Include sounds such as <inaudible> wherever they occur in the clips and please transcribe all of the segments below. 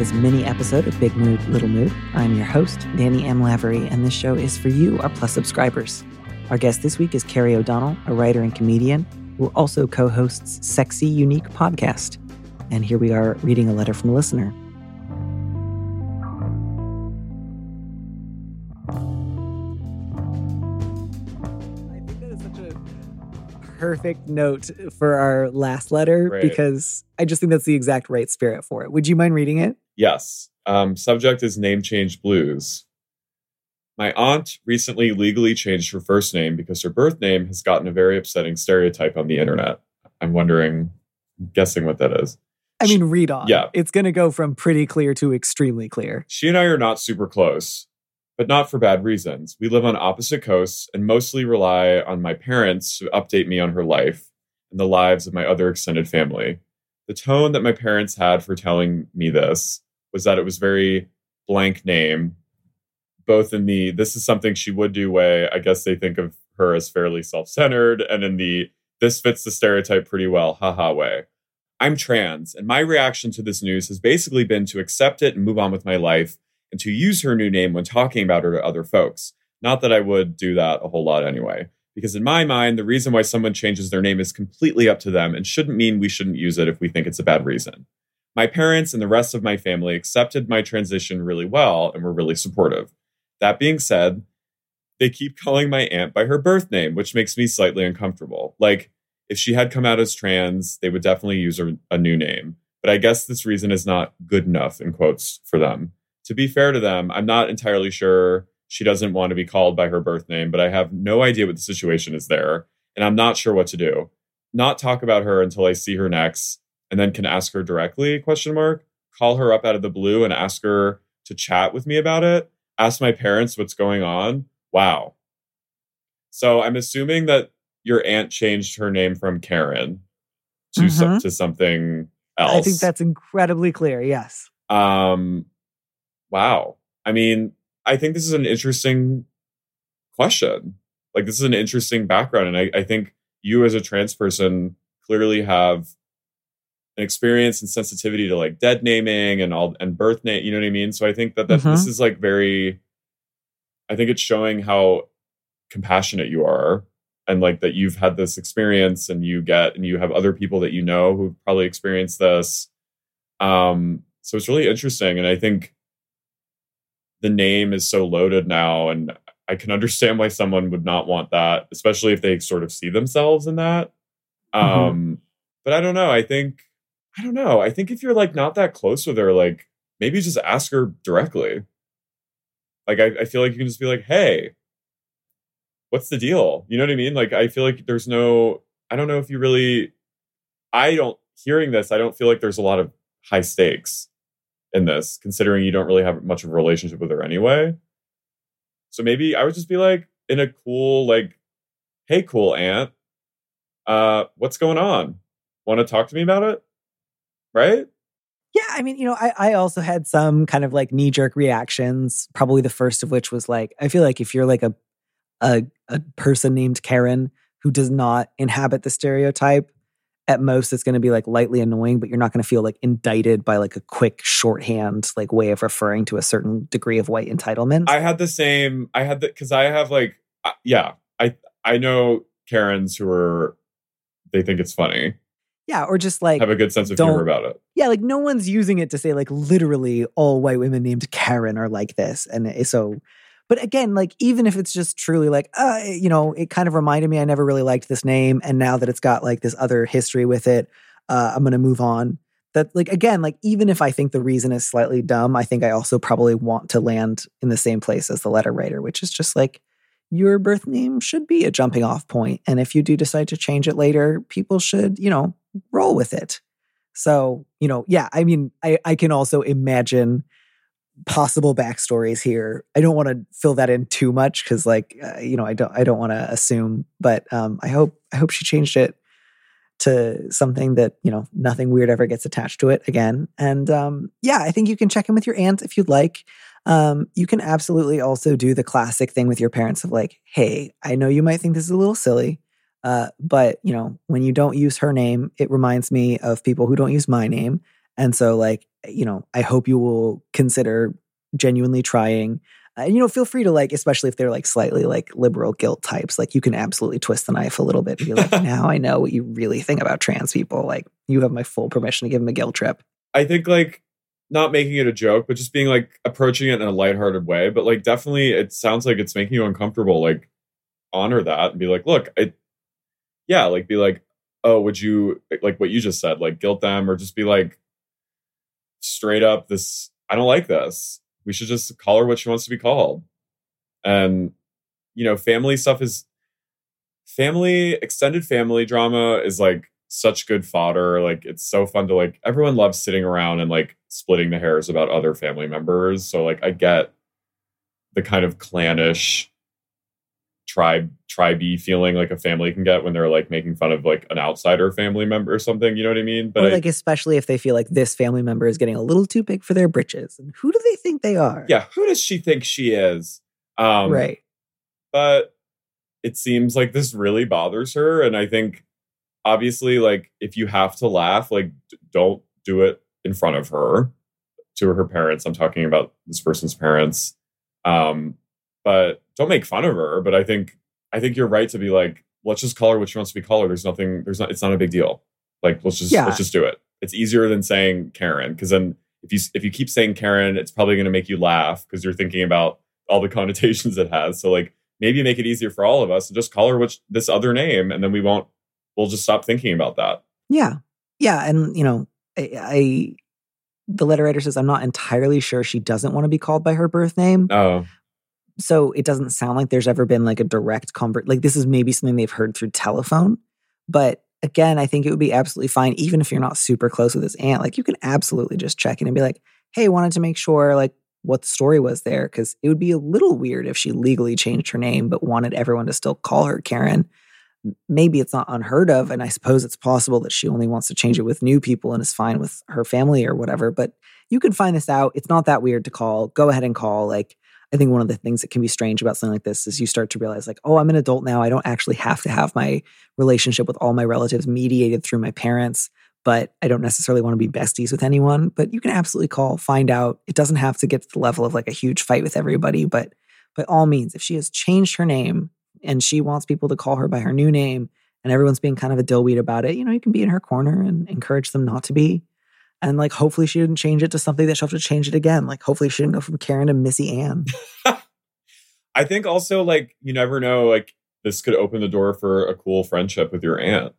This mini episode of Big Mood, Little Mood. I'm your host, Danny M. Lavery, and this show is for you, our Plus subscribers. Our guest this week is Carey O'Donnell, a writer and comedian who also co hosts Sexy Unique podcast. And here we are reading a letter from a listener. I think that is such a perfect note for our last letter Right. because I just think that's the exact right spirit for it. Would you mind reading it? Yes. Um, subject is name change blues. My aunt recently legally changed her first name because her birth name has gotten a very upsetting stereotype on the internet. I'm wondering, guessing what that is. I mean, read on. Yeah. It's going to go from pretty clear to extremely clear. She and I are not super close, but not for bad reasons. We live on opposite coasts and mostly rely on my parents to update me on her life and the lives of my other extended family. The tone that my parents had for telling me this was that it was very blank name, both in the this is something she would do way. I guess they think of her as fairly self centered, and in the this fits the stereotype pretty well, haha way. I'm trans, and my reaction to this news has basically been to accept it and move on with my life and to use her new name when talking about her to other folks. Not that I would do that a whole lot anyway, because in my mind, the reason why someone changes their name is completely up to them and shouldn't mean we shouldn't use it if we think it's a bad reason. My parents and the rest of my family accepted my transition really well and were really supportive. That being said, they keep calling my aunt by her birth name, which makes me slightly uncomfortable. Like, if she had come out as trans, they would definitely use her, a new name. But I guess this reason is not good enough, in quotes, for them. To be fair to them, I'm not entirely sure she doesn't want to be called by her birth name, but I have no idea what the situation is there, and I'm not sure what to do. Not talk about her until I see her next, and then can ask her directly, question mark, call her up out of the blue and ask her to chat with me about it, ask my parents what's going on. Wow. So I'm assuming that your aunt changed her name from Karen to some, Mhm. to something else. I think that's incredibly clear. Yes. um wow. I mean, I think this is an interesting question. Like this is an interesting background. And I, I think you as a trans person clearly have an experience and sensitivity to like dead naming and all and birth name, you know what I mean? So I think that, that this is like very I think it's showing how compassionate you are and like that you've had this experience and you get and you have other people that you know who've probably experienced this. Um so it's really interesting and i think the name is so loaded now and i can understand why someone would not want that especially if they sort of see themselves in that. Um but i don't know i think i don't know i think if you're like not that close with her like maybe just ask her directly. Like I, I feel like you can just be like hey what's the deal? You know what i mean? Like i feel like there's no i don't know if you really i don't hearing this i don't feel like there's a lot of high stakes in this considering you don't really have much of a relationship with her anyway. So maybe i would just be like in a cool like hey cool aunt uh what's going on? Want to talk to me about it right Yeah. I mean, you know, I, I also had some kind of like knee jerk reactions. Probably the first of which was like, I feel like if you're like a, a, a person named Karen who does not inhabit the stereotype, at most it's going to be like lightly annoying, but you're not going to feel like indicted by like a quick shorthand like way of referring to a certain degree of white entitlement. I had the same. I had the because I have like uh, yeah. I I know Karens who are they think it's funny, yeah, or just like have a good sense of humor about it. yeah, like no one's using it to say like literally all white women named Karen are like this, and so. But again, like even if it's just truly like, uh, you know, it kind of reminded me I never really liked this name, and now that it's got like this other history with it, uh, I'm gonna move on. That like again, like even if I think the reason is slightly dumb, I think I also probably want to land in the same place as the letter writer, which is just like your birth name should be a jumping off point, and if you do decide to change it later, people should you know roll with it. So, you know, yeah, I mean, I, I can also imagine possible backstories here. I don't want to fill that in too much because, like, uh, you know, I don't, I don't want to assume. But um, I hope, I hope she changed it to something that you know nothing weird ever gets attached to it again. And um, yeah, I think you can check in with your aunt if you'd like. Um, you can absolutely also do the classic thing with your parents of like, hey, I know you might think this is a little silly, uh, but you know, when you don't use her name, it reminds me of people who don't use my name. And so, like, you know, I hope you will consider genuinely trying. Uh, you know, feel free to like, especially if they're like slightly like liberal guilt types, like you can absolutely twist the knife a little bit and be like, <laughs> now I know what you really think about trans people. Like, you have my full permission to give them a guilt trip. I think like not making it a joke, but just being like approaching it in a lighthearted way. But like definitely it sounds like it's making you uncomfortable. Like honor that and be like, look, I yeah, like be like, oh, would you like what you just said, like guilt them or just be like straight up this I don't like this. We should just call her what she wants to be called. And you know, family stuff is family extended family drama is like such good fodder. Like it's so fun to like everyone loves sitting around and like splitting the hairs about other family members. So like I get the kind of clannish tribe tribey feeling like a family can get when they're like making fun of like an outsider family member or something. You know what I mean? But or like I, especially if they feel like this family member is getting a little too big for their britches. And who do they think they are? Yeah, who does she think she is? Um, right. But it seems like this really bothers her, and I think obviously like if you have to laugh like d- don't do it in front of her to her parents i'm talking about this person's parents um but don't make fun of her but i think i think you're right to be like let's just call her what she wants to be called there's nothing there's not it's not a big deal like let's just yeah. let's just do it it's easier than saying karen because then if you if you keep saying karen it's probably going to make you laugh because you're thinking about all the <laughs> connotations it has so like maybe make it easier for all of us and just call her which this other name and then we won't we'll just stop thinking about that. Yeah. Yeah. And, you know, I, I the letter writer says, I'm not entirely sure she doesn't want to be called by her birth name. Oh. So it doesn't sound like there's ever been like a direct convert. Like this is maybe something they've heard through telephone. But again, I think it would be absolutely fine, even if you're not super close with this aunt. Like you can absolutely just check in and be like, hey, wanted to make sure like what the story was there. Cause it would be a little weird if she legally changed her name, but wanted everyone to still call her Karen maybe it's not unheard of and i suppose it's possible that she only wants to change it with new people and is fine with her family or whatever but you can find this out it's not that weird to call go ahead and call like i think one of the things that can be strange about something like this is you start to realize like oh i'm an adult now. I don't actually have to have my relationship with all my relatives mediated through my parents but i don't necessarily want to be besties with anyone. But you can absolutely call find out. It doesn't have to get to the level of like a huge fight with everybody but by all means if she has changed her name and she wants people to call her by her new name and everyone's being kind of a dillweed about it, you know, you can be in her corner and encourage them not to be. And like, hopefully she didn't change it to something that she'll have to change it again. Like, hopefully she didn't go from Karen to Missy Ann. <laughs> I think also, like, you never know, like, this could open the door for a cool friendship with your aunt.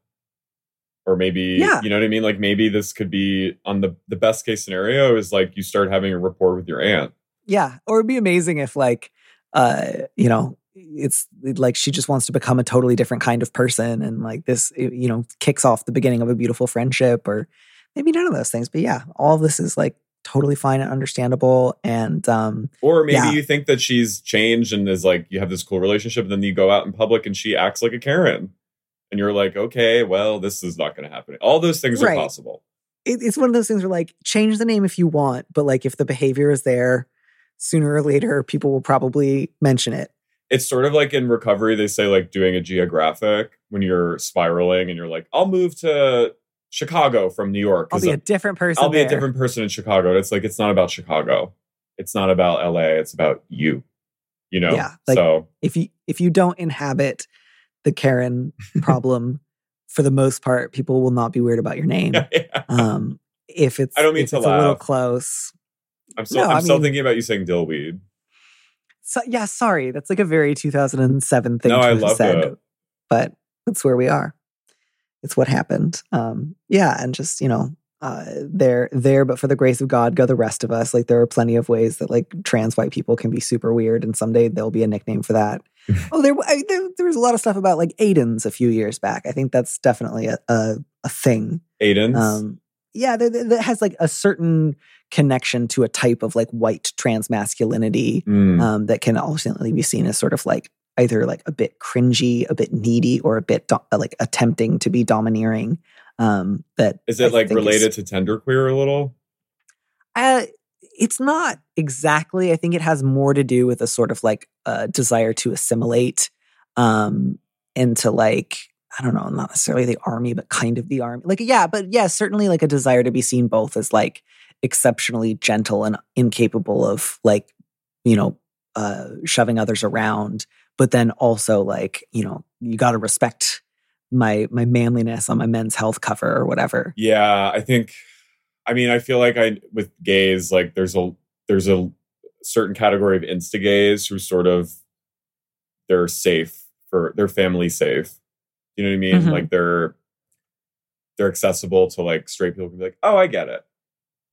Or maybe, yeah. you know what I mean? Like, maybe this could be on the, the best case scenario is like you start having a rapport with your aunt. Yeah. Or it'd be amazing if, like, uh, you know, it's like she just wants to become a totally different kind of person and like this you know kicks off the beginning of a beautiful friendship or maybe none of those things but yeah all of this is like totally fine and understandable and um or maybe yeah. you think that she's changed and is like you have this cool relationship and then you go out in public and she acts like a karen and you're like okay well this is not going to happen all those things right. are possible it, it's one of those things where like change the name if you want but like if the behavior is there sooner or later people will probably mention it it's sort of like in recovery they say like doing a geographic when you're spiraling and you're like i'll move to chicago from new york i'll be a different person i'll be there. a different person in chicago it's like it's not about chicago it's not about la it's about you you know yeah like so if you if you don't inhabit the karen <laughs> problem for the most part people will not be weird about your name yeah. um if it's i don't mean if to it's laugh. a little close i'm still no, i'm I still thinking about you saying dillweed so, yeah, sorry. That's like a very 2007 thing no, to I have love said. It. But that's where we are. It's what happened. Um, yeah, and just, you know, uh, they're there, but for the grace of God, go the rest of us. Like there are plenty of ways that like trans white people can be super weird, and someday there'll be a nickname for that. <laughs> oh, there, I, there, there was a lot of stuff about like Aidens a few years back. I think that's definitely a a, a thing. Aidens. Um, yeah, that has like a certain connection to a type of like white trans masculinity Mm. um, that can ultimately be seen as sort of like either like a bit cringy, a bit needy, or a bit do- like attempting to be domineering. Um, that Is I it like think is- related to genderqueer a little? Uh, it's not exactly. I think it has more to do with a sort of like a desire to assimilate um, into like I don't know, not necessarily the army, but kind of the army. Like yeah, but yeah, certainly like a desire to be seen both as like exceptionally gentle and incapable of like you know uh, shoving others around, but then also like you know you got to respect my my manliness on my men's health cover or whatever. Yeah, I think. I mean, I feel like I with gays, like there's a there's a certain category of insta gays who sort of they're safe for their family safe. You know what I mean? Mhm. Like they're they're accessible to like straight people can be like, oh, I get it.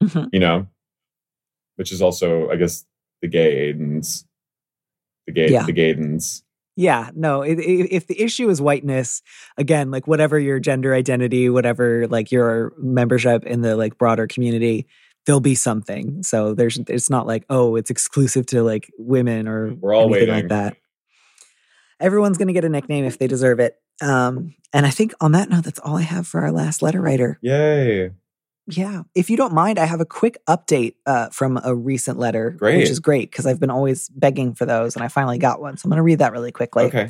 Mhm. You know, which is also, I guess, the gay Aidens, the gay Yeah. the Gaydens. Yeah, no. i- i- If the issue is whiteness, again, like whatever your gender identity, whatever like your membership in the like broader community, there'll be something. So there's, it's not like oh, it's exclusive to like women or We're all anything waiting. like that. Everyone's gonna get a nickname if they deserve it. Um, and I think on that note, that's all I have for our last letter writer. Yay! Yeah. If you don't mind, I have a quick update uh, from a recent letter, Great. which is great because I've been always begging for those and I finally got one. So I'm going to read that really quickly. okay.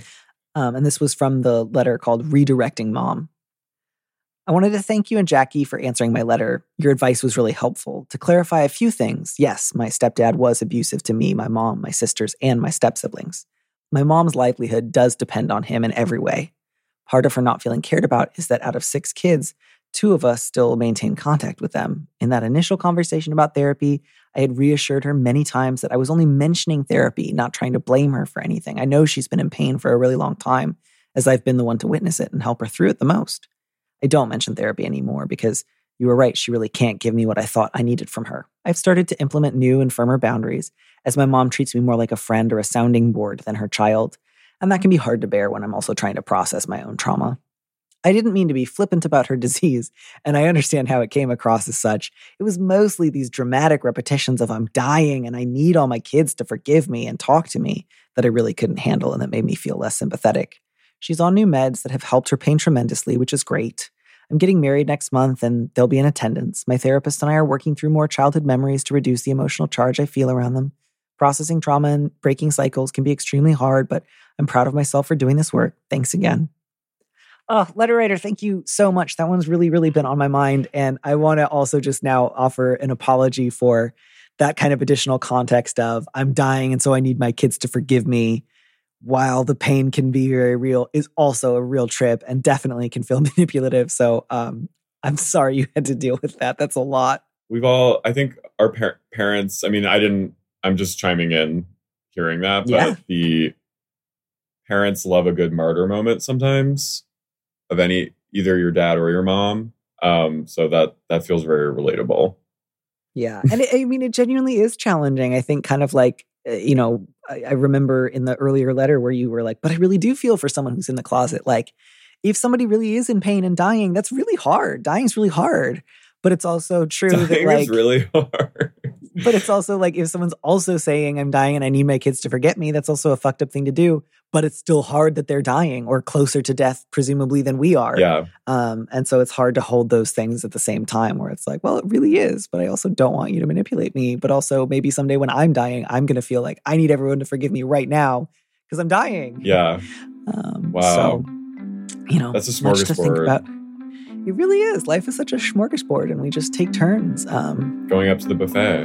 Um, and this was from the letter called Redirecting Mom. I wanted to thank you and Jackie for answering my letter. Your advice was really helpful. To clarify a few things, yes, my stepdad was abusive to me, my mom, my sisters, and my step siblings. My mom's livelihood does depend on him in every way. Part of her not feeling cared about is that out of six kids, two of us still maintain contact with them. In that initial conversation about therapy, I had reassured her many times that I was only mentioning therapy, not trying to blame her for anything. I know she's been in pain for a really long time, as I've been the one to witness it and help her through it the most. I don't mention therapy anymore because you were right, she really can't give me what I thought I needed from her. I've started to implement new and firmer boundaries as my mom treats me more like a friend or a sounding board than her child, and that can be hard to bear when I'm also trying to process my own trauma. I didn't mean to be flippant about her <laughs> disease, and I understand how it came across as such. It was mostly these dramatic repetitions of I'm dying and I need all my kids to forgive me and talk to me that I really couldn't handle and that made me feel less sympathetic. She's on new meds that have helped her pain tremendously, which is great. I'm getting married next month and they'll be in attendance. My therapist and I are working through more childhood memories to reduce the emotional charge I feel around them. Processing trauma and breaking cycles can be extremely hard, but I'm proud of myself for doing this work. Thanks again. Oh, letter writer, thank you so much. That one's really, really been on my mind. And I want to also just now offer an apology for that kind of additional context of I'm dying and so I need my kids to forgive me. While the pain can be very real, is also a real trip and definitely can feel <laughs> manipulative. So um, I'm sorry you had to deal with that. That's a lot. We've all, I think, our par- parents. I mean, I didn't. I'm just chiming in, hearing that, but Yeah. the parents love a good martyr moment sometimes of any either your dad or your mom. Um, so that that feels very relatable. Yeah. And it, I mean, it genuinely is challenging. I think, kind of like, uh, you know, I, I remember in the earlier letter where you were like, but I really do feel for someone who's in the closet. Like, if somebody really is in pain and dying, that's really hard. Dying's really hard. But it's also true <laughs> that, Dying like, is really <laughs> hard. But it's also like if someone's also saying I'm dying and I need my kids to forget me, that's also a fucked up thing to do. But it's still hard that they're dying or closer to death, presumably, than we are. yeah, Um, and so it's hard to hold those things at the same time where it's like, well, it really is, but I also don't want you to manipulate me. But also, maybe someday when I'm dying, I'm going to feel like I need everyone to forgive me right now because I'm dying. yeah. <laughs> Um, Wow. So, you know, That's a much to think smorgasbord. It really is. Life is such a smorgasbord, and we just take turns. Um, Going up to the buffet.